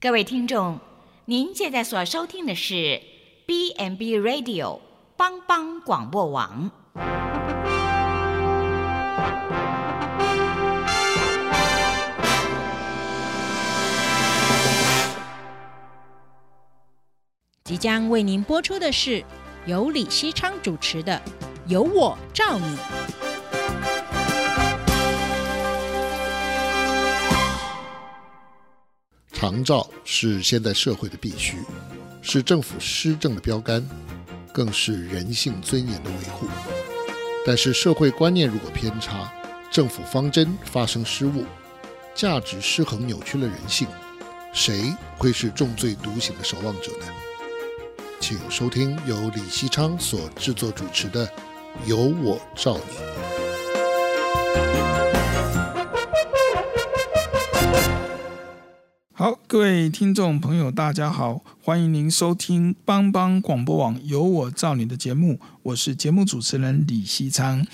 各位听众，您现在所收听的是 BMB Radio 帮帮广播网。即将为您播出的是由李希昌主持的《由我照你》。长照是现代社会的必须，是政府施政的标杆，更是人性尊严的维护。但是社会观念如果偏差，政府方针发生失误，价值失衡扭曲了人性，谁会是重罪独行的守望者呢？请收听由李希昌所制作主持的《由我照你》。好，各位听众朋友，大家好，欢迎您收听帮帮广播网由我造你的节目，我是节目主持人李希昌。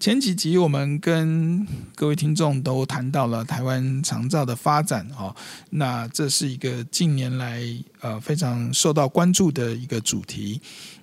前几集我们跟各位听众都谈到了台湾长照的发展哦，那这是一个近年来呃非常受到关注的一个主题。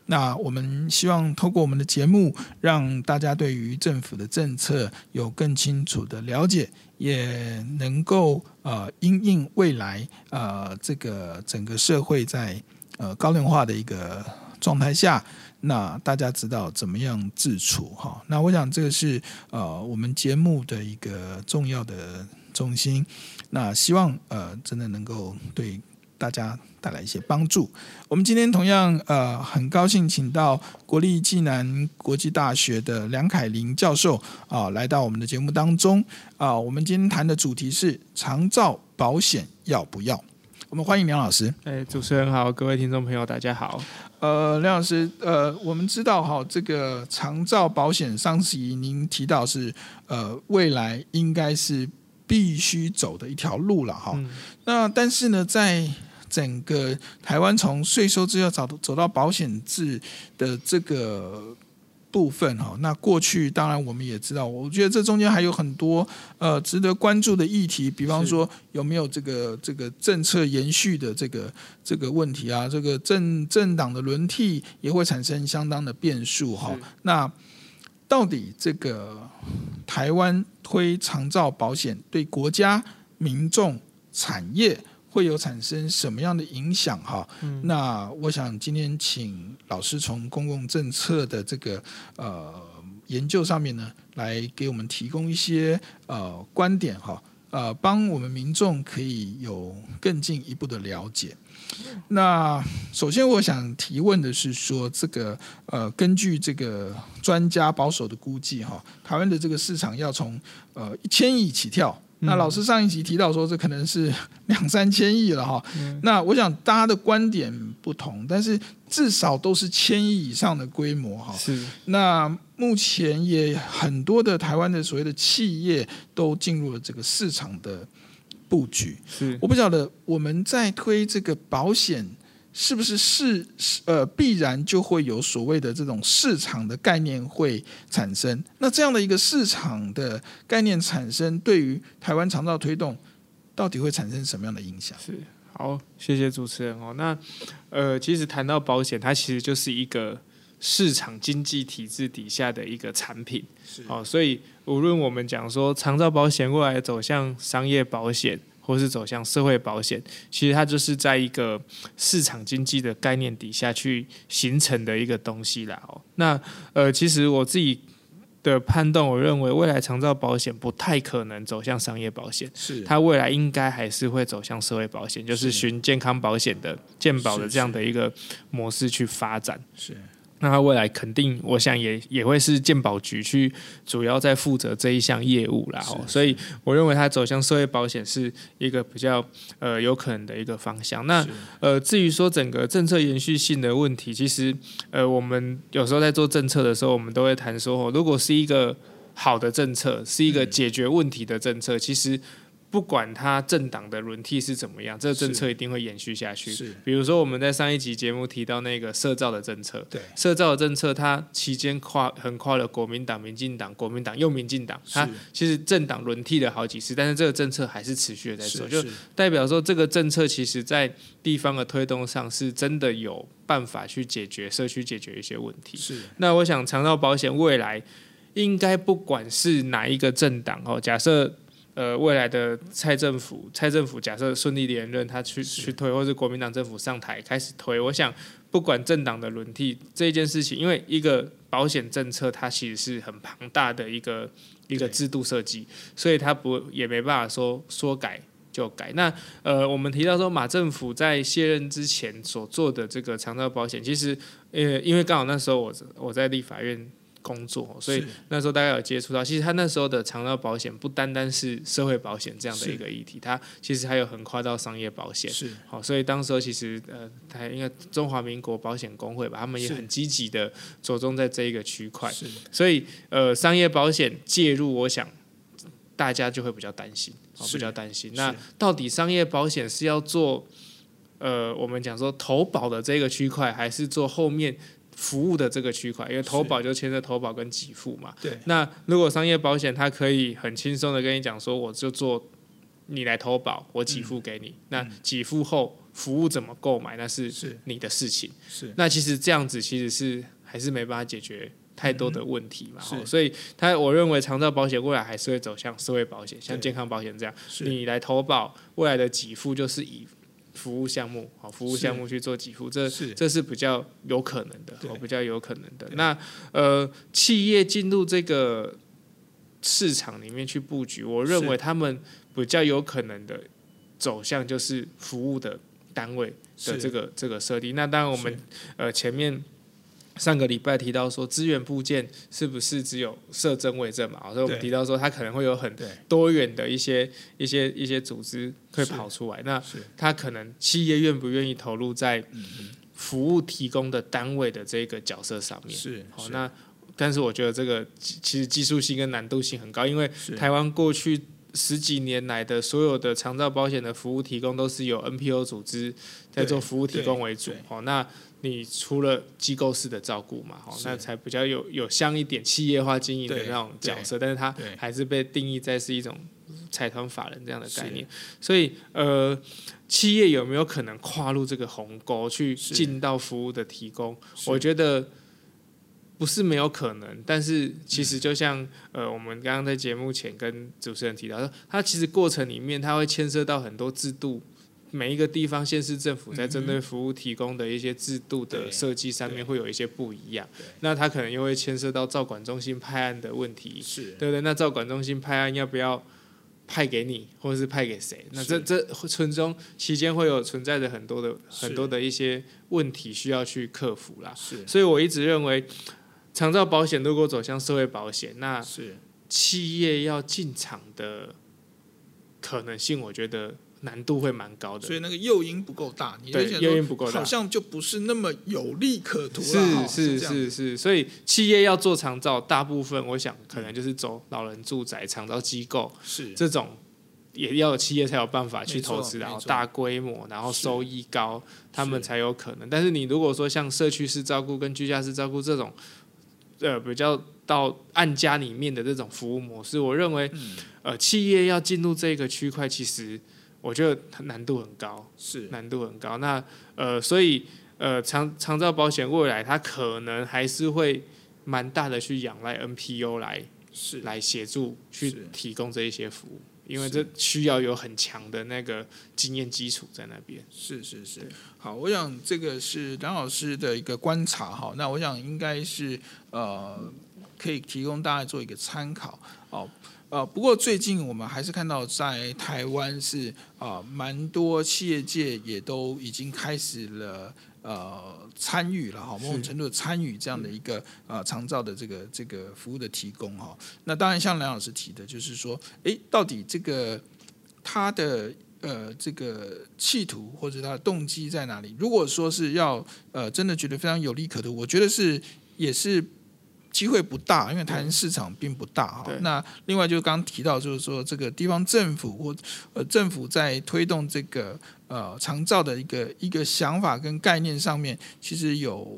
那我们希望透过我们的节目，让大家对于政府的政策有更清楚的了解，也能够呃因应未来呃这个整个社会在呃高龄化的一个状态下。那大家知道怎么样自处哈？那我想这个是呃我们节目的一个重要的中心。那希望呃真的能够对大家带来一些帮助。我们今天同样呃很高兴请到国立暨南国际大学的梁凯林教授啊、来到我们的节目当中啊、我们今天谈的主题是长照保险要不要？我们欢迎梁老师。哎，主持人好，各位听众朋友大家好。呃，梁老师，呃，我们知道哈，这个长照保险，上次您提到是呃，未来应该是必须走的一条路了哈。嗯、那但是呢，在整个台湾从税收制要走走到保险制的这个。部分哈，那过去当然我们也知道，我觉得这中间还有很多呃值得关注的议题，比方说有没有这个这个政策延续的这个这个问题啊，这个政政党的轮替也会产生相当的变数哈。那到底这个台湾推长照保险对国家、民众、产业，会有产生什么样的影响哈？嗯、那我想今天请老师从公共政策的这个呃研究上面呢，来给我们提供一些呃观点哈，呃，帮我们民众可以有更进一步的了解。那首先我想提问的是说，这个呃，根据这个专家保守的估计哈，台湾的这个市场要从呃一千亿起跳。那老师上一集提到说，这可能是 两三千亿了哈。嗯、那我想大家的观点不同，但是至少都是千亿以上的规模哈。是。那目前也很多的台湾的所谓的企业都进入了这个市场的布局。是。我不晓得我们在推这个保险。是不是是呃必然就会有所谓的这种市场的概念会产生？那这样的一个市场的概念产生，对于台湾长照推动，到底会产生什么样的影响？是好，谢谢主持人哦。那呃，其实谈到保险，它其实就是一个市场经济体制底下的一个产品。是哦，所以无论我们讲说长照保险未来走向商业保险。或是走向社会保险，其实它就是在一个市场经济的概念底下去形成的一个东西啦。哦，那呃，其实我自己的判断，我认为未来长照保险不太可能走向商业保险，是它未来应该还是会走向社会保险，就是循健康保险的健保的这样的一个模式去发展。是。那它未来肯定，我想也也会是健保局去主要在负责这一项业务啦。哦，所以我认为它走向社会保险是一个比较呃有可能的一个方向。那呃至于说整个政策延续性的问题，其实呃我们有时候在做政策的时候，我们都会谈说，如果是一个好的政策，是一个解决问题的政策，其实不管他政党的轮替是怎么样，这个政策一定会延续下去。是，比如说我们在上一集节目提到那个社造的政策，对，社造的政策，它期间跨横跨了国民党、民进党、国民党又民进党，它其实政党轮替了好几次，但是这个政策还是持续的在做，就代表说这个政策其实在地方的推动上是真的有办法去解决社区解决一些问题。是，那我想长照保险未来应该不管是哪一个政党哦，假设。呃，未来的蔡政府，蔡政府假设顺利连任，他去去推，或是国民党政府上台开始推，我想不管政党的轮替这件事情，因为一个保险政策它其实是很庞大的一个一个制度设计，所以它不也没办法说说改就改。那呃，我们提到说马政府在卸任之前所做的这个长照保险，其实呃，因为刚好那时候我我在立法院。工作，所以那时候大家有接触到。其实他那时候的长照保险不单单是社会保险这样的一个议题，它其实还有横跨到商业保险。是，好，所以当时候其实呃，他应该中华民国保险工会吧，他们也很积极的着重在这一个区块。是，所以呃，商业保险介入，我想大家就会比较担心，比较担心。那到底商业保险是要做呃，我们讲说投保的这个区块，还是做后面？服务的这个区块，因为投保就牵涉投保跟给付嘛。对。那如果商业保险，它可以很轻松的跟你讲说，我就做你来投保，我给付给你。嗯、那给付后服务怎么购买，那是你的事情。是。那其实这样子其实是还是没办法解决太多的问题嘛。嗯、所以他我认为长照保险未来还是会走向社会保险，像健康保险这样，你来投保，未来的给付就是以。服务项目，好，服务项目去做给付，这是这是比较有可能的，哦，比较有可能的。那呃，企业进入这个市场里面去布局，我认为他们比较有可能的走向就是服务的单位的这个这个设定。那当然，我们呃前面。上个礼拜提到说，资源部件是不是只有社政为政嘛？所以我们提到说，它可能会有很多元的一些一些一些组织会跑出来。那它可能企业愿不愿意投入在服务提供的单位的这个角色上面？是好，那但是我觉得这个其实技术性跟难度性很高，因为台湾过去十几年来的所有的长照保险的服务提供都是由 NPO 组织在做服务提供为主。好，那你除了机构式的照顾嘛，哦，那才比较有有像一点企业化经营的那种角色，但是它还是被定义在是一种财团法人这样的概念，所以呃，企业有没有可能跨入这个鸿沟去进到服务的提供？我觉得不是没有可能，但是其实就像、嗯、呃，我们刚刚在节目前跟主持人提到说，它其实过程里面它会牵涉到很多制度。每一个地方县市政府在针对服务提供的一些制度的设计上面会有一些不一样，那它可能又会牵涉到照管中心派案的问题，是。对不对？那照管中心派案要不要派给你，或者是派给谁？那这这村中期间会有存在着很多的很多的一些问题需要去克服啦。是，所以我一直认为，长照保险如果走向社会保险，那是。企业要进场的可能性，我觉得。难度会蛮高的，所以那个诱因不够大，你对诱因不够大，好像就不是那么有利可图了。是是是是，所以企业要做长照，大部分我想可能就是走老人住宅、长照机构，是这种也要有企业才有办法去投资，然后大规模，然后收益高，他们才有可能。但是你如果说像社区式照顾跟居家式照顾这种，呃，比较到按家里面的这种服务模式，我认为，呃，企业要进入这个区块，其实。我觉得难度很高，是难度很高。那呃，所以呃，长长照保险未来它可能还是会蛮大的去仰赖 NPO 来是来协助去提供这一些服务，因为这需要有很强的那个经验基础在那边。是是是。好，我想这个是梁老师的一个观察哈。那我想应该是呃，可以提供大家做一个参考哦。呃，不过最近我们还是看到在台湾是啊，蛮多企业界也都已经开始了呃参与了哈，某种程度的参与这样的一个啊长照的这个这个服务的提供哈。那当然像梁老师提的，就是说，诶，到底这个他的呃这个企图或者他的动机在哪里？如果说是要呃真的觉得非常有利可图，我觉得是也是。机会不大，因为台湾市场并不大哈。那另外就是刚刚提到，就是说这个地方政府或呃政府在推动这个呃长照的一个一个想法跟概念上面，其实有。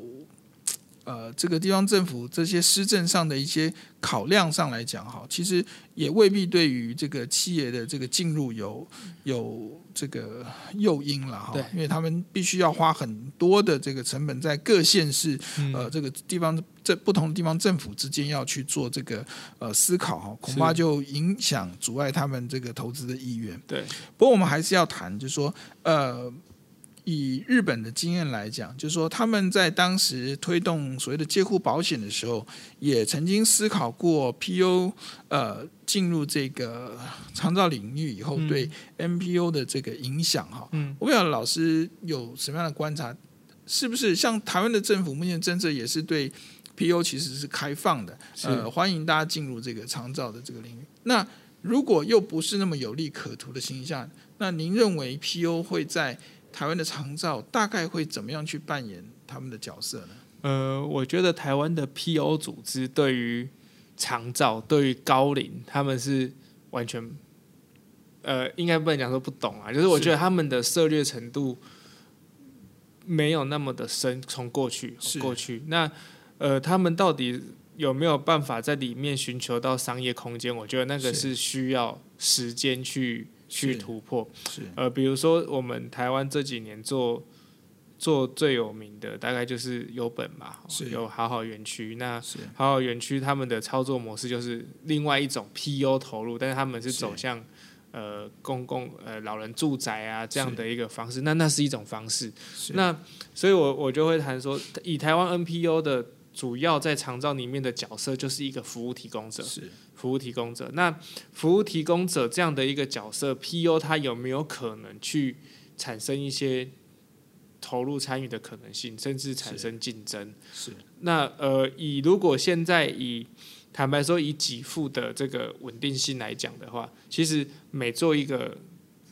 呃，这个地方政府这些施政上的一些考量上来讲，哈，其实也未必对于这个企业的这个进入有有这个诱因了，哈，因为他们必须要花很多的这个成本在各县市，呃，这个地方这不同的地方政府之间要去做这个呃思考，哈，恐怕就影响阻碍他们这个投资的意愿。对，不过我们还是要谈，就是说，呃。以日本的经验来讲，就是说他们在当时推动所谓的介护保险的时候，也曾经思考过 PO 呃进入这个长照领域以后对 NPO 的这个影响哈。嗯，我不晓得老师有什么样的观察？是不是像台湾的政府目前政策也是对 PO 其实是开放的，呃，欢迎大家进入这个长照的这个领域。那如果又不是那么有利可图的形象，那您认为 PO 会在台湾的长照大概会怎么样去扮演他们的角色呢？呃，我觉得台湾的 PO 组织对于长照、对于高龄，他们是完全，呃，应该不能讲说不懂啊，就是我觉得他们的涉猎程度没有那么的深。从过去，过去，那呃，他们到底有没有办法在里面寻求到商业空间？我觉得那个是需要时间去。去突破，是呃，比如说我们台湾这几年做做最有名的，大概就是优本嘛，是有好好园区。那好好园区他们的操作模式就是另外一种 PU 投入，但是他们是走向呃公共呃老人住宅啊这样的一个方式。那那是一种方式。那所以我我就会谈说，以台湾 NPO 的。主要在长照里面的角色就是一个服务提供者，是服务提供者。那服务提供者这样的一个角色，PU 它有没有可能去产生一些投入参与的可能性，甚至产生竞争？是。那呃，以如果现在以坦白说以给付的这个稳定性来讲的话，其实每做一个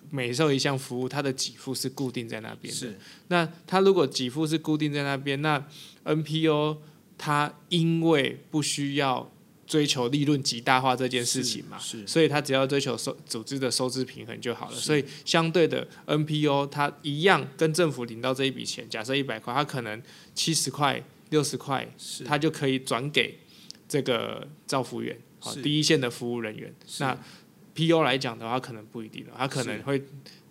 每受一项服务，它的给付是固定在那边的。是。那它如果给付是固定在那边，那 NPO 他因为不需要追求利润极大化这件事情嘛，所以他只要追求收组织的收支平衡就好了。所以相对的 NPO，他一样跟政府领到这一笔钱，假设一百块，他可能七十块、六十块，他就可以转给这个造福员，好第一线的服务人员。那 PO 来讲的话，可能不一定了，他可能会。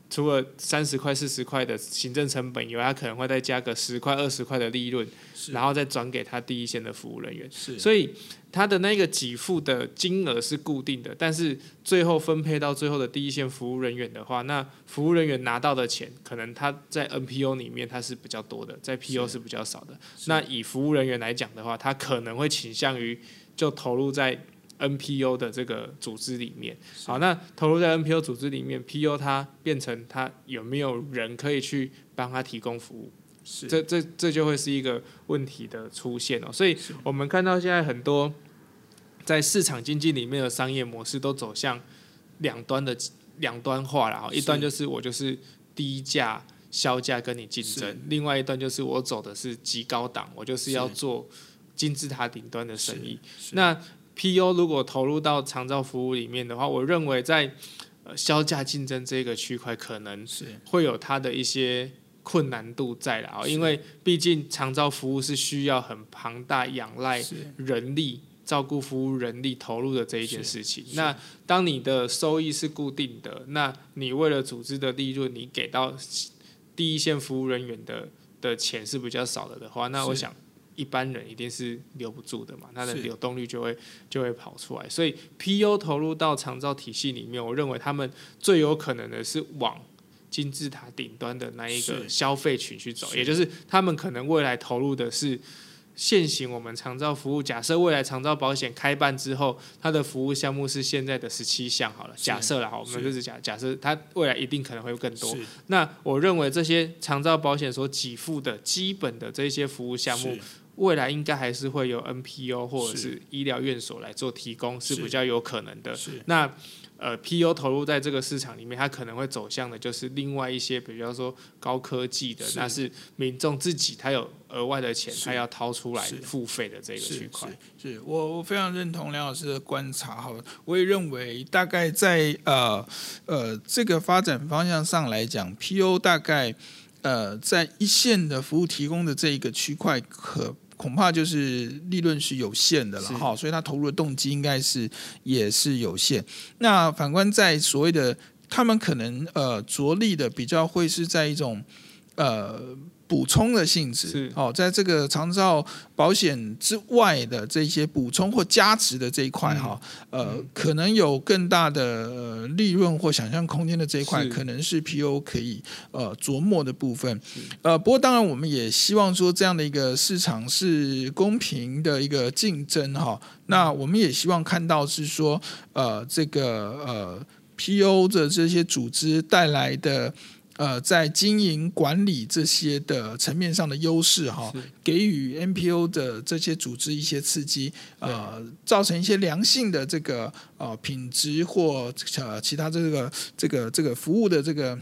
除了三十块、四十块的行政成本以外，他可能会再加个十块、二十块的利润，然后再转给他第一线的服务人员。所以他的那个给付的金额是固定的，但是最后分配到最后的第一线服务人员的话，那服务人员拿到的钱，可能他在 NPO 里面他是比较多的，在 PO 是比较少的。那以服务人员来讲的话，他可能会倾向于就投入在。NPO 的这个组织里面，好，那投入在 NPO 组织里面，PO 它变成它有没有人可以去帮他提供服务？是，这这这就会是一个问题的出现哦。所以我们看到现在很多在市场经济里面的商业模式都走向两端的两端化了，一端就是我就是低价销价跟你竞争，另外一段就是我走的是极高档，我就是要做金字塔顶端的生意。那 PO 如果投入到长照服务里面的话，我认为在呃销价竞争这个区块可能是会有它的一些困难度在了啊，因为毕竟长照服务是需要很庞大仰赖人力照顾服务人力投入的这一件事情。那当你的收益是固定的，那你为了组织的利润，你给到第一线服务人员的的钱是比较少的的话，那我想。一般人一定是留不住的嘛，他的流动率就会就会跑出来。所以 PU 投入到长照体系里面，我认为他们最有可能的是往金字塔顶端的那一个消费群去走，也就是他们可能未来投入的是现行我们长照服务。假设未来长照保险开办之后，它的服务项目是现在的十七项好了，假设了，好，我们就是假假设它未来一定可能会更多。那我认为这些长照保险所给付的基本的这些服务项目。未来应该还是会有 NPO 或者是医疗院所来做提供，是比较有可能的。那呃，PU 投入在这个市场里面，它可能会走向的就是另外一些，比如说高科技的，那是民众自己他有额外的钱，他要掏出来付费的这个区块。是，是我我非常认同梁老师的观察哈，我也认为大概在呃呃这个发展方向上来讲，PU 大概呃在一线的服务提供的这一个区块可。恐怕就是利润是有限的了哈，所以他投入的动机应该是也是有限。那反观在所谓的他们可能呃着力的比较会是在一种呃。补充的性质，是哦，在这个长照保险之外的这些补充或加持的这一块哈，嗯、呃，嗯、可能有更大的、呃、利润或想象空间的这一块，可能是 PO 可以呃琢磨的部分。呃，不过当然我们也希望说这样的一个市场是公平的一个竞争哈。那我们也希望看到是说呃这个呃 PO 的这些组织带来的。呃，在经营管理这些的层面上的优势哈，是给予 NPO 的这些组织一些刺激，呃，造成一些良性的这个呃品质或呃其他这个这个这个服务的这个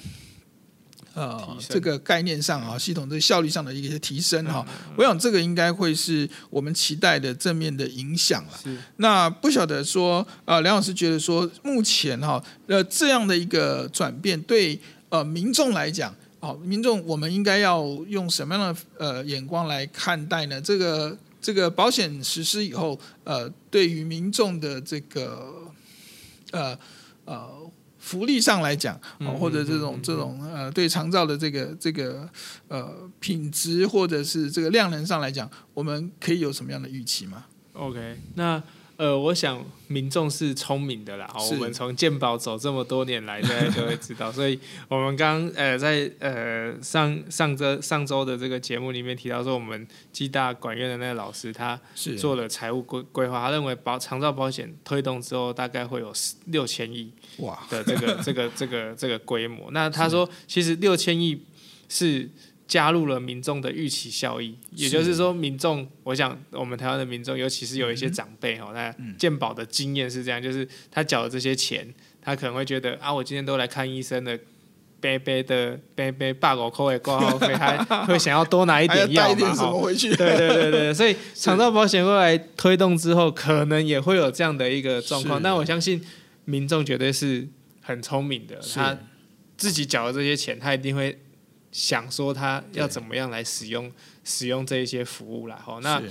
呃这个概念上啊，系统这效率上的一些提升哈，嗯、我想这个应该会是我们期待的正面的影响了。是那不晓得说，呃，梁老师觉得说，目前哈，呃，这样的一个转变对。呃，民众来讲，哦，民众我们应该要用什么样的呃眼光来看待呢？这个这个保险实施以后，呃，对于民众的这个呃呃福利上来讲，哦，或者这种这种呃对长照的这个这个呃品质或者是这个量能上来讲，我们可以有什么样的预期吗？OK，那。呃，我想民众是聪明的啦。是我们从健保走这么多年来，大家就会知道。所以，我们刚呃在呃上上周上周的这个节目里面提到说，我们暨大管院的那个老师，他做了财务规规划，他认为保长照保险推动之后，大概会有六千亿哇的这个这个这个这个规模。那他说，其实六千亿是。加入了民众的预期效益，也就是说，民众，我想我们台湾的民众，尤其是有一些长辈哦，那健保的经验是这样，就是他缴了这些钱，他可能会觉得啊，我今天都来看医生的，杯杯的杯杯八五扣的挂号费，还会想要多拿一点药嘛？哈，对对对对，所以 长照保险过来推动之后，可能也会有这样的一个状况。但我相信民众绝对是很聪明的，他自己缴了这些钱，他一定会。想说他要怎么样来使用使用这一些服务啦，好，那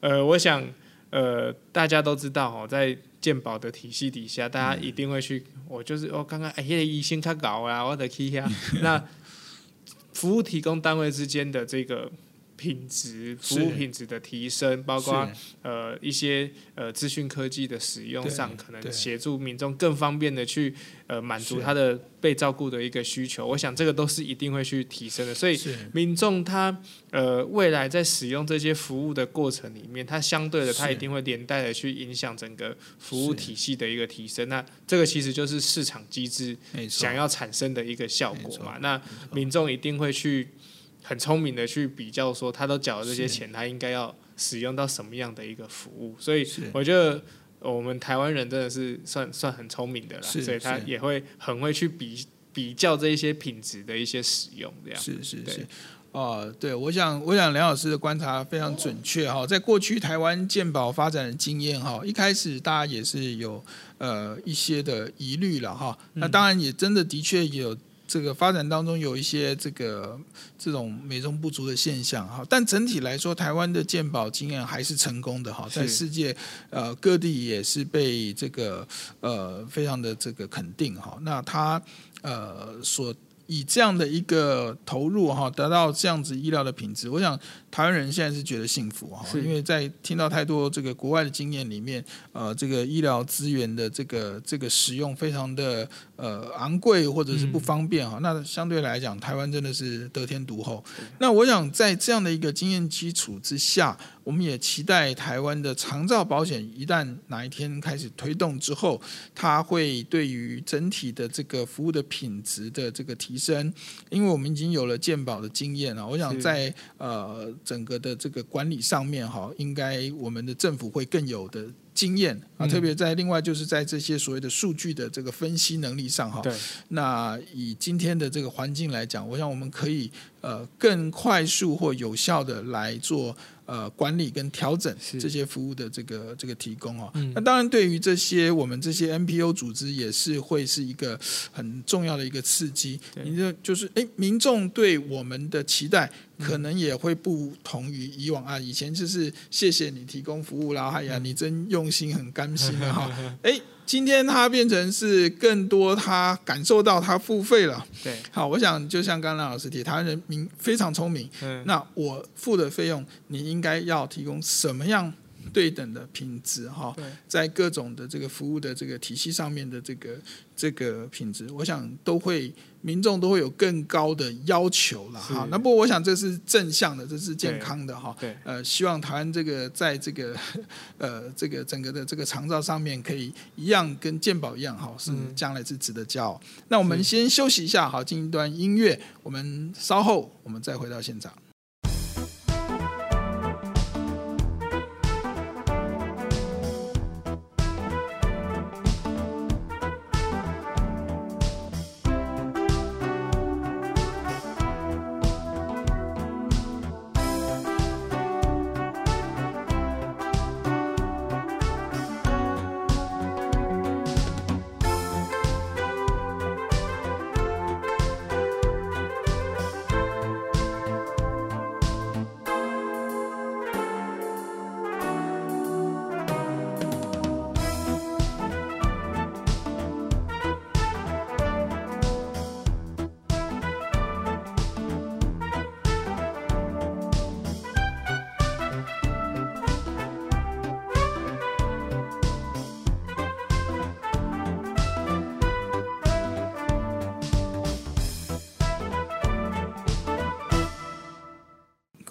呃，我想呃，大家都知道哦，在健保的体系底下，大家一定会去，嗯、我就是我刚刚哎，医生他搞啊，我得去一下，那服务提供单位之间的这个。品质服务品质的提升，包括呃一些呃资讯科技的使用上，可能协助民众更方便的去呃满足他的被照顾的一个需求。我想这个都是一定会去提升的。所以民众他呃未来在使用这些服务的过程里面，他相对的他一定会连带的去影响整个服务体系的一个提升。那这个其实就是市场机制想要产生的一个效果嘛。那民众一定会去。很聪明的去比较说，他都缴了这些钱，他应该要使用到什么样的一个服务？所以我觉得我们台湾人真的是算算很聪明的啦，所以他也会很会去比比较这一些品质的一些使用，这样。是是是，哦、呃，对，我想我想梁老师的观察非常准确哈，在过去台湾健保发展的经验哈，一开始大家也是有呃一些的疑虑了哈，那当然也真的的确有。这个发展当中有一些这个这种美中不足的现象哈，但整体来说，台湾的鉴宝经验还是成功的哈，在世界呃各地也是被这个呃非常的这个肯定哈。那它呃所。以这样的一个投入哈，得到这样子医疗的品质，我想台湾人现在是觉得幸福哈，因为在听到太多这个国外的经验里面，呃，这个医疗资源的这个这个使用非常的呃昂贵或者是不方便哈，嗯、那相对来讲，台湾真的是得天独厚。那我想在这样的一个经验基础之下。我们也期待台湾的长照保险一旦哪一天开始推动之后，它会对于整体的这个服务的品质的这个提升，因为我们已经有了健保的经验了。我想在呃整个的这个管理上面哈，应该我们的政府会更有的。经验啊，嗯、特别在另外就是在这些所谓的数据的这个分析能力上哈。那以今天的这个环境来讲，我想我们可以呃更快速或有效的来做。呃，管理跟调整这些服务的这个这个提供哦，嗯、那当然对于这些我们这些 NPO 组织也是会是一个很重要的一个刺激。你这就是哎，民众对我们的期待可能也会不同于以往啊，以前就是谢谢你提供服务啦，哎呀，你真用心，很甘心的哈，哎。今天他变成是更多，他感受到他付费了。对，好，我想就像刚刚老师提，台湾人民非常聪明。嗯，那我付的费用，你应该要提供什么样？对等的品质哈，在各种的这个服务的这个体系上面的这个这个品质，我想都会民众都会有更高的要求了哈。那不过我想这是正向的，这是健康的哈。对，呃，希望台湾这个在这个 呃这个整个的这个长照上面可以一样跟健保一样哈，是将来是值得骄傲。那我们先休息一下，好，进一段音乐，我们稍后我们再回到现场。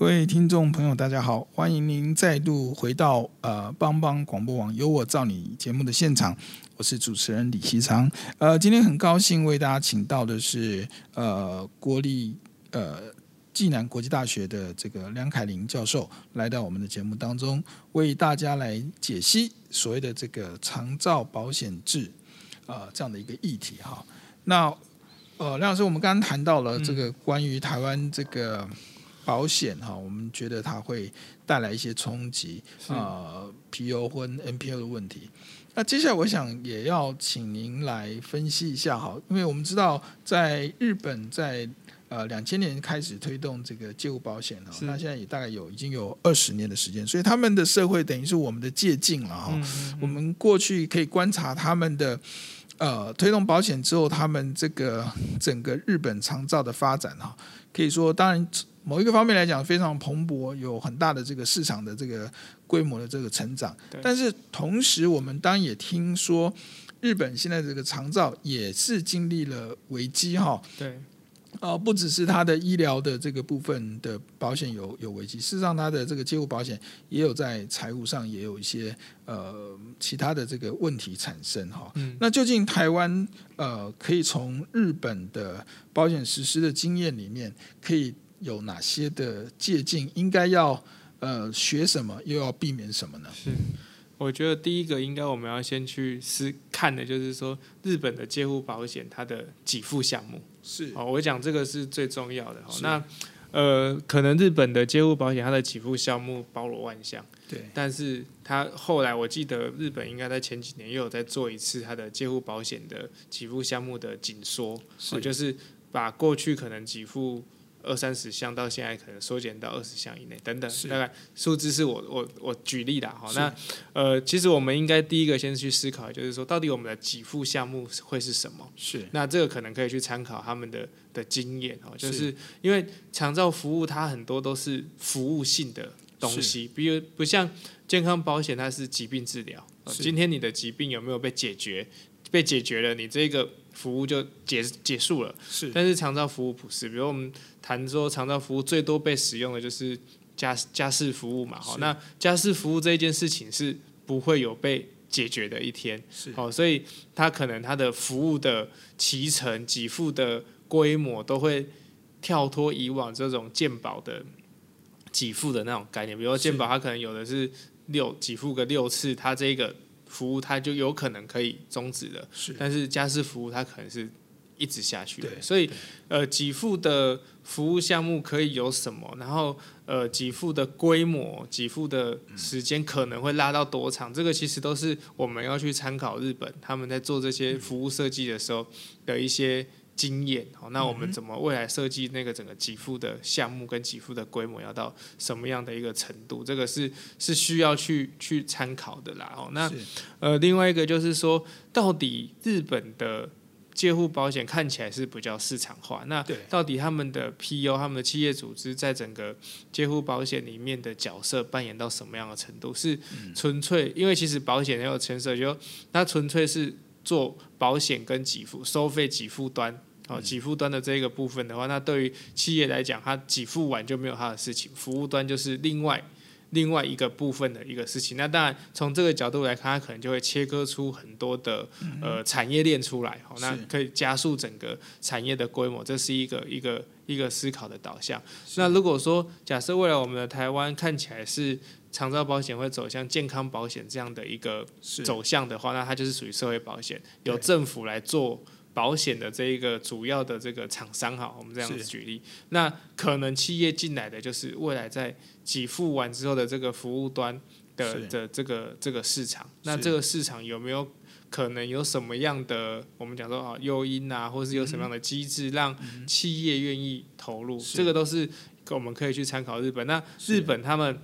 位听众朋友，大家好，欢迎您再度回到呃帮帮广播网有我造你节目的现场，我是主持人李希昌。呃，今天很高兴为大家请到的是呃国立呃暨南国际大学的这个梁凯林教授来到我们的节目当中，为大家来解析所谓的这个长照保险制啊、呃、这样的一个议题哈。那呃梁老师，我们刚刚谈到了这个关于台湾这个。保险哈，我们觉得它会带来一些冲击啊，PO 或 NPO 的问题。那接下来我想也要请您来分析一下哈，因为我们知道在日本在呃两千年开始推动这个介护保险哈，那现在也大概有已经有二十年的时间，所以他们的社会等于是我们的借鉴了哈。我们过去可以观察他们的呃推动保险之后，他们这个 整个日本长照的发展哈，可以说当然。某一个方面来讲非常蓬勃，有很大的这个市场的这个规模的这个成长。但是同时，我们当然也听说，日本现在这个长照也是经历了危机哈。对。呃，不只是它的医疗的这个部分的保险有有危机，事实上它的这个介护保险也有在财务上也有一些呃其他的这个问题产生哈。嗯。那究竟台湾呃可以从日本的保险实施的经验里面可以有哪些的借鉴？应该要呃学什么，又要避免什么呢？是，我觉得第一个应该我们要先去思看的，就是说日本的介护保险它的给付项目是哦，我讲这个是最重要的。那呃，可能日本的介护保险它的给付项目包罗万象，对，但是它后来我记得日本应该在前几年又有在做一次它的介护保险的给付项目的紧缩，是，就是把过去可能给付。二三十项到现在可能缩减到二十项以内，等等，大概数字是我我我举例的哈。那呃，其实我们应该第一个先去思考，就是说到底我们的给付项目会是什么？是。那这个可能可以去参考他们的的经验哦，就是因为长照服务它很多都是服务性的东西，比如不像健康保险，它是疾病治疗。今天你的疾病有没有被解决？被解决了，你这个服务就结结束了。是，但是长照服务不是，比如我们谈说长照服务最多被使用的就是家家事服务嘛。好，那家事服务这一件事情是不会有被解决的一天。是，好，所以它可能它的服务的提成、给付的规模都会跳脱以往这种鉴保的给付的那种概念。比如说健保，它可能有的是。六给付个六次，它这个服务它就有可能可以终止的。是，但是家事服务它可能是一直下去的。所以呃，给付的服务项目可以有什么？然后呃，给付的规模、给付的时间可能会拉到多长？这个其实都是我们要去参考日本他们在做这些服务设计的时候的一些。经验，好，那我们怎么未来设计那个整个给付的项目跟给付的规模要到什么样的一个程度？这个是是需要去去参考的啦。哦，那呃，另外一个就是说，到底日本的介护保险看起来是比较市场化，那到底他们的 PO 他们的企业组织在整个介护保险里面的角色扮演到什么样的程度？是纯粹因为其实保险也有牵涉，就它纯粹是做保险跟给付收费给付端。哦，给付端的这个部分的话，那对于企业来讲，它给付完就没有它的事情，服务端就是另外另外一个部分的一个事情。那当然，从这个角度来看，它可能就会切割出很多的呃产业链出来，好，那可以加速整个产业的规模，这是一个一个一个思考的导向。那如果说假设未来我们的台湾看起来是长照保险会走向健康保险这样的一个走向的话，那它就是属于社会保险，由政府来做。保险的这一个主要的这个厂商哈，我们这样子举例，那可能企业进来的就是未来在给付完之后的这个服务端的的这个这个市场，那这个市场有没有可能有什么样的我们讲说啊诱因啊，或是有什么样的机制让企业愿意投入，这个都是我们可以去参考日本。那日本他们。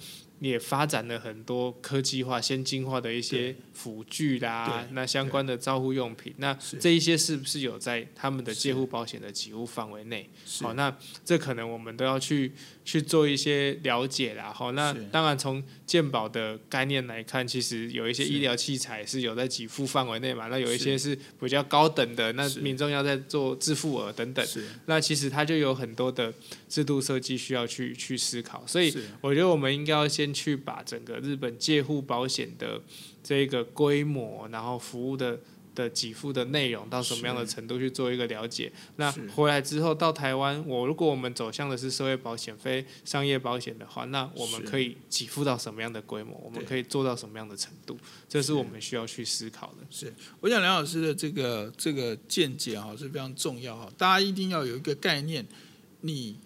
也发展了很多科技化、先进化的一些辅具啦，那相关的照护用品，那这一些是不是有在他们的介护保险的给付范围内？好，那这可能我们都要去去做一些了解啦。好，那当然从健保的概念来看，其实有一些医疗器材是有在给付范围内嘛，那有一些是比较高等的，那民众要在做自付额等等，那其实它就有很多的制度设计需要去去思考。所以我觉得我们应该要先。去把整个日本介护保险的这个规模，然后服务的的给付的内容到什么样的程度去做一个了解。那回来之后到台湾，我如果我们走向的是社会保险、非商业保险的话，那我们可以给付到什么样的规模？我们可以做到什么样的程度？这是我们需要去思考的。是，我想梁老师的这个这个见解哈是非常重要哈，大家一定要有一个概念，你。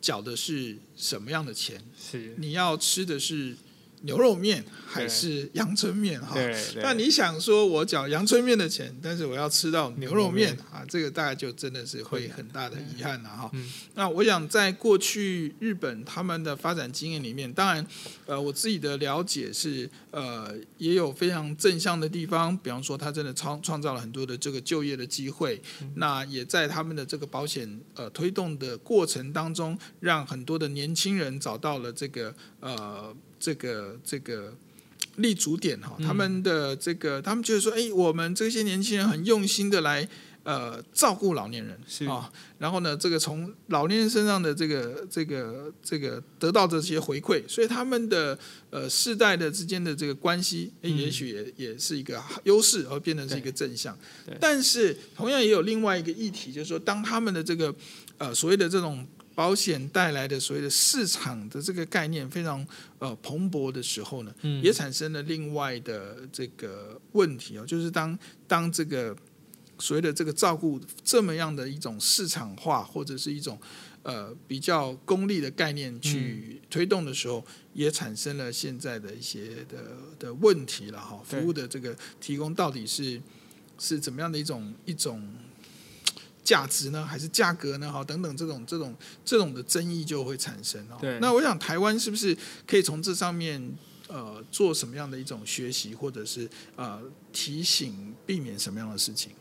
缴的是什么样的钱？是你要吃的是牛肉面还是阳春面？哈，那你想说我缴阳春面的钱，但是我要吃到牛肉面啊，这个大概就真的是会很大的遗憾了哈。那我想在过去日本他们的发展经验里面，当然，呃，我自己的了解是，呃，也有非常正向的地方，比方说他真的创创造了很多的这个就业的机会，那也在他们的这个保险呃推动的过程当中，让很多的年轻人找到了这个呃。这个这个立足点哈，他们的这个，他们觉得说，哎，我们这些年轻人很用心的来呃照顾老年人是啊，然后呢，这个从老年人身上的这个这个这个得到这些回馈，所以他们的呃世代的之间的这个关系，哎，也许也也是一个优势，而变成是一个正向。但是同样也有另外一个议题，就是说，当他们的这个呃所谓的这种。保险带来的所谓的市场的这个概念非常呃蓬勃的时候呢，嗯、也产生了另外的这个问题哦，就是当当这个所谓的这个照顾这么样的一种市场化或者是一种呃比较功利的概念去推动的时候，嗯、也产生了现在的一些的的问题了哈。服务的这个提供到底是是怎么样的一种一种？价值呢，还是价格呢？哈，等等，这种这种这种的争议就会产生哦。对，那我想台湾是不是可以从这上面呃做什么样的一种学习，或者是呃提醒，避免什么样的事情？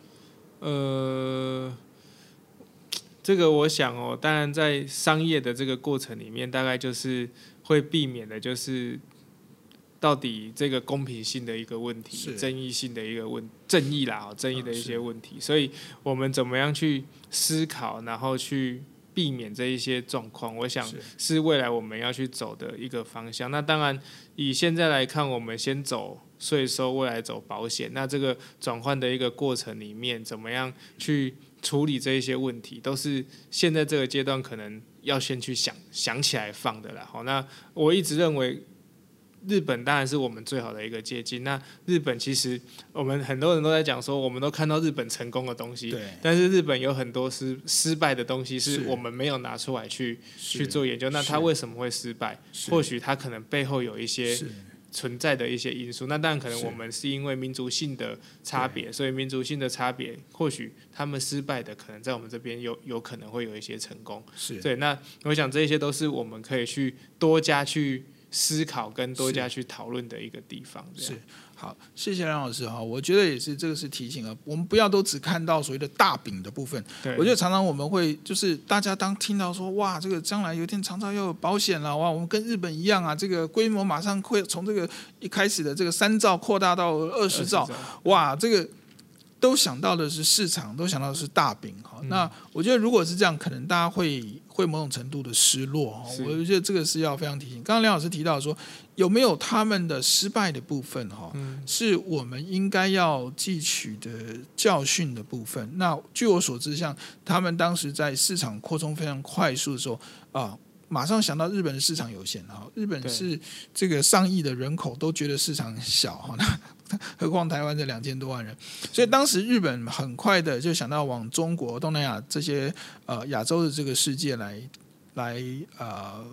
呃，这个我想哦，当然在商业的这个过程里面，大概就是会避免的，就是。到底这个公平性的一个问题，是争议性的一个问正义啦，争议的一些问题，所以我们怎么样去思考，然后去避免这一些状况，我想是未来我们要去走的一个方向。那当然，以现在来看，我们先走税收，未来走保险，那这个转换的一个过程里面，怎么样去处理这一些问题，都是现在这个阶段可能要先去想想起来放的啦。好，那我一直认为。日本当然是我们最好的一个借鉴。那日本其实我们很多人都在讲说，我们都看到日本成功的东西，对。但是日本有很多失失败的东西，是我们没有拿出来去去做研究。那它为什么会失败？或许它可能背后有一些存在的一些因素。那当然可能我们是因为民族性的差别，所以民族性的差别，或许他们失败的可能在我们这边有有可能会有一些成功。是对。那我想这些都是我们可以去多加去。思考跟多加去讨论的一个地方是，是好，谢谢梁老师哈。我觉得也是这个是提醒啊，我们不要都只看到所谓的大饼的部分。对，我觉得常常我们会就是大家当听到说哇，这个将来有一天长照要有保险了哇，我们跟日本一样啊，这个规模马上会从这个一开始的这个三兆扩大到二十兆，兆，哇，这个。都想到的是市场，都想到的是大饼哈、嗯。那我觉得如果是这样，可能大家会会某种程度的失落哈。我觉得这个是要非常提醒。刚刚梁老师提到说，有没有他们的失败的部分哈、嗯？是我们应该要汲取的教训的部分。那据我所知，像他们当时在市场扩充非常快速的时候啊，马上想到日本的市场有限哈。日本是这个上亿的人口都觉得市场小哈。那 何况台湾这两千多万人，所以当时日本很快的就想到往中国、东南亚这些呃亚洲的这个世界来来呃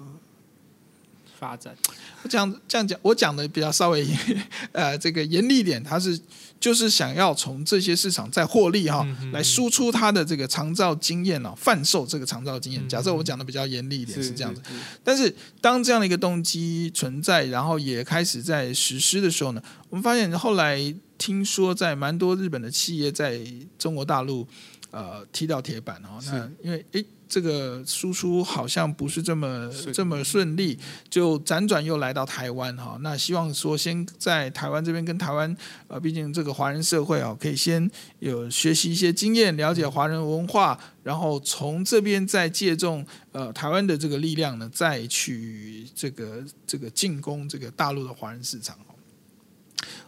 发展。我讲这样讲，我讲的比较稍微 呃这个严厉一点，他是。就是想要从这些市场再获利哈、哦嗯，来输出他的这个长照经验哦，贩售这个长照经验。假设我讲的比较严厉一点是这样子，但是当这样的一个动机存在，然后也开始在实施的时候呢，我们发现后来听说在蛮多日本的企业在中国大陆呃踢到铁板哦，那因为诶。这个输出好像不是这么这么顺利，就辗转又来到台湾哈。那希望说先在台湾这边跟台湾呃，毕竟这个华人社会啊，可以先有学习一些经验，了解华人文化，然后从这边再借重呃台湾的这个力量呢，再去这个这个进攻这个大陆的华人市场。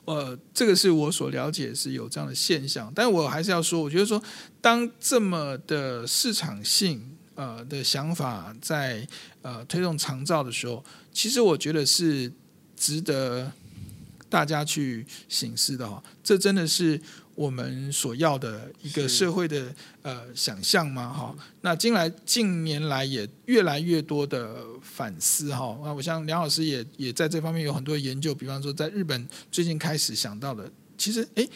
呃，这个是我所了解是有这样的现象，但我还是要说，我觉得说，当这么的市场性呃的想法在呃推动长照的时候，其实我觉得是值得大家去醒思的哈，这真的是。我们所要的一个社会的呃想象吗？哈，那近来近年来也越来越多的反思哈。那我想梁老师也也在这方面有很多研究，比方说在日本最近开始想到的，其实诶，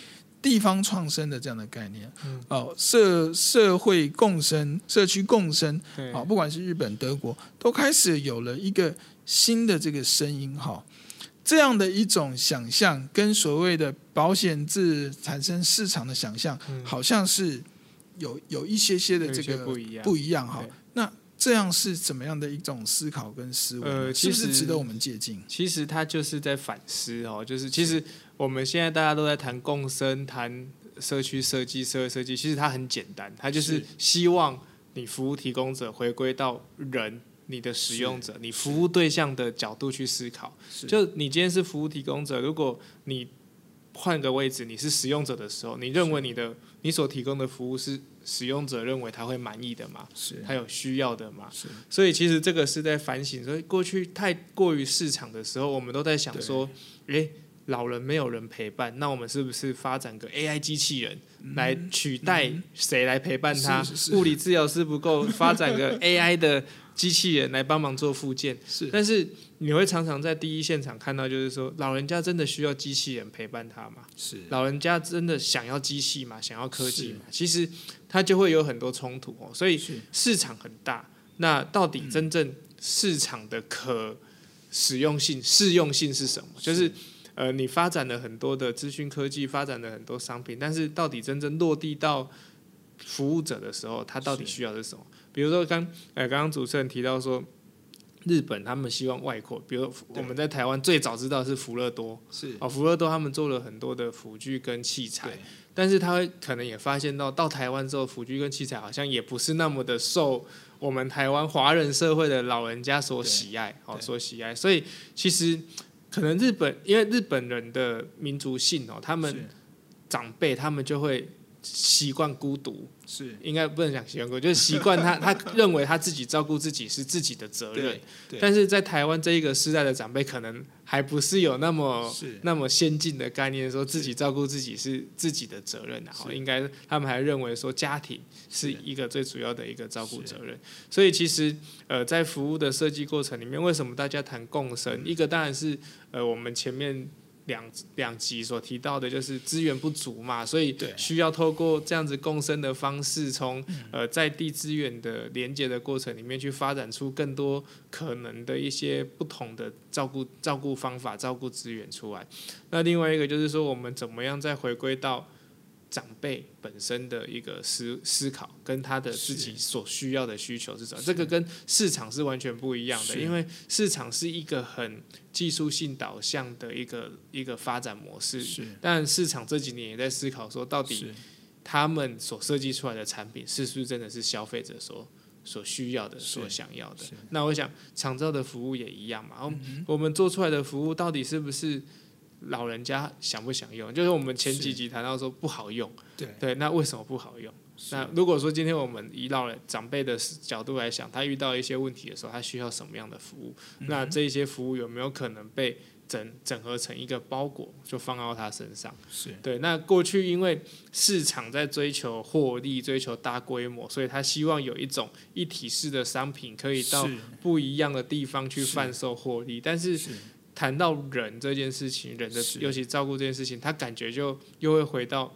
地方创生的这样的概念，哦，社社会共生、社区共生，啊，不管是日本、德国，都开始有了一个新的这个声音哈。这样的一种想象，跟所谓的保险制产生市场的想象，嗯、好像是有有一些些的这个不一样，不一样哈。那这样是怎么样的一种思考跟思维？呃，其实值得我们借鉴？其实他就是在反思哦，就是其实我们现在大家都在谈共生、谈社区设计、社会设计，其实它很简单，它就是希望你服务提供者回归到人。你的使用者，你服务对象的角度去思考，就你今天是服务提供者，如果你换个位置，你是使用者的时候，你认为你的你所提供的服务是使用者认为他会满意的吗？是，他有需要的吗？是，所以其实这个是在反省，所以过去太过于市场的时候，我们都在想说，诶，老人没有人陪伴，那我们是不是发展个 AI 机器人来取代谁来陪伴他？物理治疗师不够，发展个 AI 的。机器人来帮忙做复健，是，但是你会常常在第一现场看到，就是说，老人家真的需要机器人陪伴他吗？是，老人家真的想要机器吗？想要科技吗？其实他就会有很多冲突哦。所以市场很大，那到底真正市场的可使用性、适用性是什么？就是呃，你发展了很多的资讯科技，发展了很多商品，但是到底真正落地到服务者的时候，他到底需要的是什么？比如说刚，呃，刚刚主持人提到说，日本他们希望外扩，比如我们在台湾最早知道是福乐多，是。哦，福乐多他们做了很多的辅具跟器材，但是他可能也发现到到台湾之后，辅具跟器材好像也不是那么的受我们台湾华人社会的老人家所喜爱，哦，所喜爱，所以其实可能日本因为日本人的民族性哦，他们长辈他们就会。习惯孤独，是应该不能讲习惯孤独，就是习惯他 他认为他自己照顾自己是自己的责任。但是在台湾这一个世代的长辈，可能还不是有那么那么先进的概念，说自己照顾自己是自己的责任。然后应该他们还认为说家庭是一个最主要的一个照顾责任。所以其实呃，在服务的设计过程里面，为什么大家谈共生？一个当然是呃，我们前面。两两集所提到的，就是资源不足嘛，所以需要透过这样子共生的方式，从呃在地资源的连接的过程里面，去发展出更多可能的一些不同的照顾照顾方法、照顾资源出来。那另外一个就是说，我们怎么样再回归到。长辈本身的一个思思考，跟他的自己所需要的需求是什么？这个跟市场是完全不一样的，因为市场是一个很技术性导向的一个一个发展模式。但市场这几年也在思考说，到底他们所设计出来的产品，是不是真的是消费者所所需要的、所想要的？那我想，厂造的服务也一样嘛。然后我们做出来的服务，到底是不是？老人家想不想用？就是我们前几集谈到说不好用，对对，那为什么不好用？那如果说今天我们以老人长辈的角度来想，他遇到一些问题的时候，他需要什么样的服务？嗯、那这些服务有没有可能被整整合成一个包裹，就放到他身上？是对。那过去因为市场在追求获利、追求大规模，所以他希望有一种一体式的商品，可以到不一样的地方去贩售获利，但是。是谈到人这件事情，人的尤其照顾这件事情，他感觉就又会回到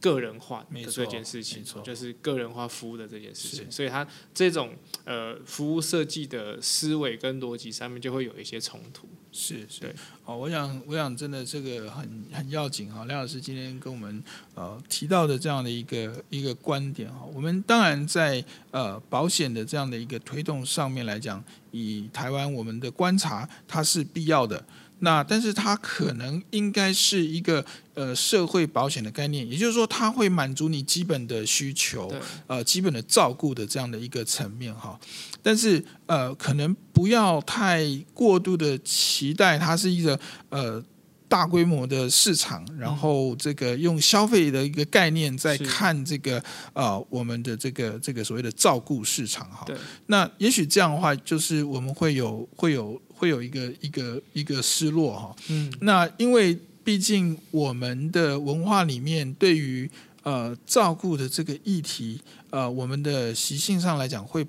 个人化的这件事情，就是个人化服务的这件事情，所以它这种呃服务设计的思维跟逻辑上面就会有一些冲突。是是，哦，我想我想真的这个很很要紧哈，梁老师今天跟我们呃提到的这样的一个一个观点哈，我们当然在呃保险的这样的一个推动上面来讲，以台湾我们的观察，它是必要的。那但是它可能应该是一个呃社会保险的概念，也就是说它会满足你基本的需求，呃基本的照顾的这样的一个层面哈。但是呃可能不要太过度的期待它是一个呃大规模的市场，然后这个用消费的一个概念在看这个呃我们的这个这个所谓的照顾市场哈。那也许这样的话，就是我们会有会有。会有一个一个一个失落哈，嗯，那因为毕竟我们的文化里面对于呃照顾的这个议题，呃，我们的习性上来讲会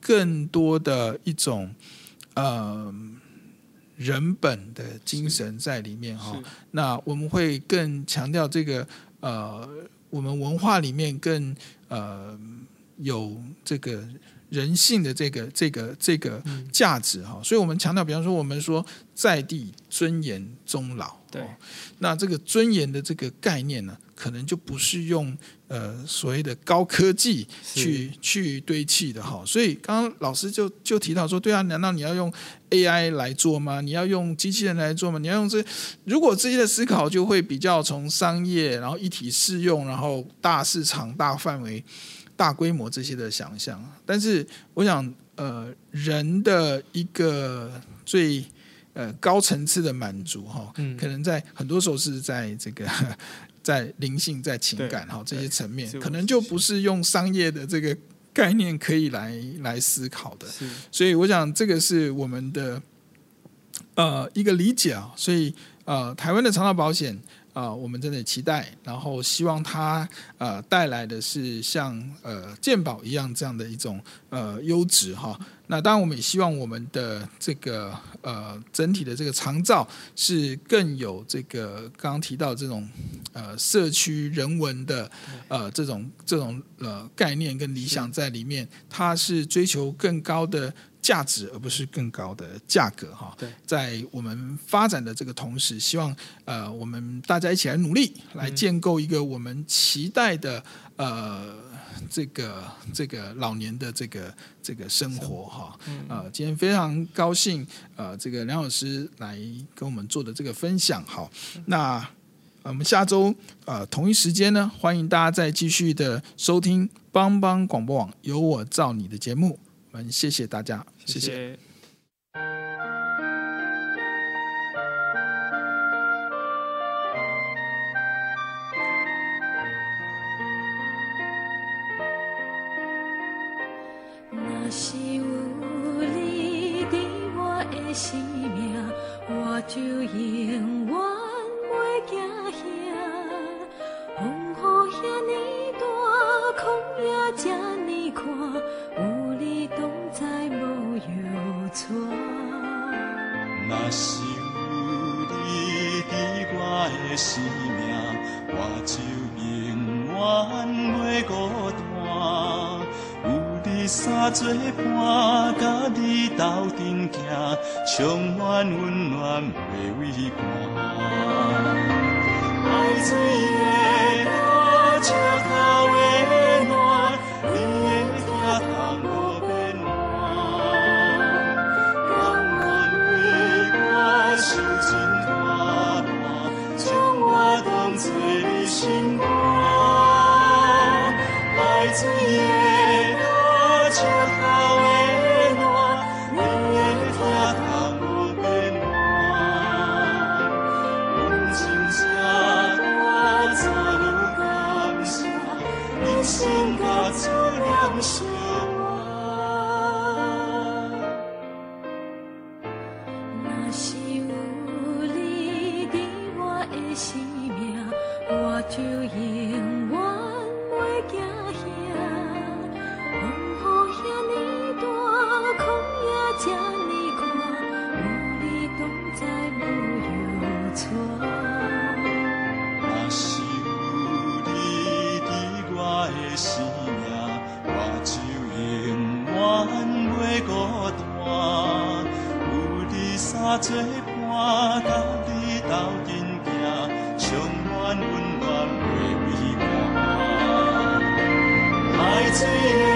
更多的一种呃人本的精神在里面哈，那我们会更强调这个呃，我们文化里面更呃有这个。人性的这个这个这个价值哈，所以我们强调，比方说我们说在地尊严终老，对，那这个尊严的这个概念呢，可能就不是用呃所谓的高科技去去堆砌的哈。所以刚刚老师就就提到说，对啊，难道你要用 AI 来做吗？你要用机器人来做吗？你要用这？如果这些的思考就会比较从商业，然后一体适用，然后大市场、大范围。大规模这些的想象，但是我想，呃，人的一个最呃高层次的满足哈，嗯，可能在很多时候是在这个 在灵性、在情感哈这些层面，可能就不是用商业的这个概念可以来来思考的。所以我想这个是我们的呃一个理解啊。所以呃，台湾的长照保险。啊、呃，我们真的期待，然后希望它呃带来的是像呃鉴宝一样这样的一种呃优质哈。那当然，我们也希望我们的这个呃整体的这个长照是更有这个刚刚提到这种呃社区人文的呃这种这种呃概念跟理想在里面，它是追求更高的。价值而不是更高的价格哈，对，在我们发展的这个同时，希望呃我们大家一起来努力，来建构一个我们期待的呃这个这个老年的这个这个生活哈。呃，今天非常高兴呃这个梁老师来跟我们做的这个分享好，那我们下周呃同一时间呢，欢迎大家再继续的收听帮帮广播网有我造你的节目。我们谢谢大家，谢谢。孤单，有你三做伴，甲你斗阵行，充满温暖袂畏寒。爱水的。做伴，甲你斗阵行，永远温暖袂畏寒。最。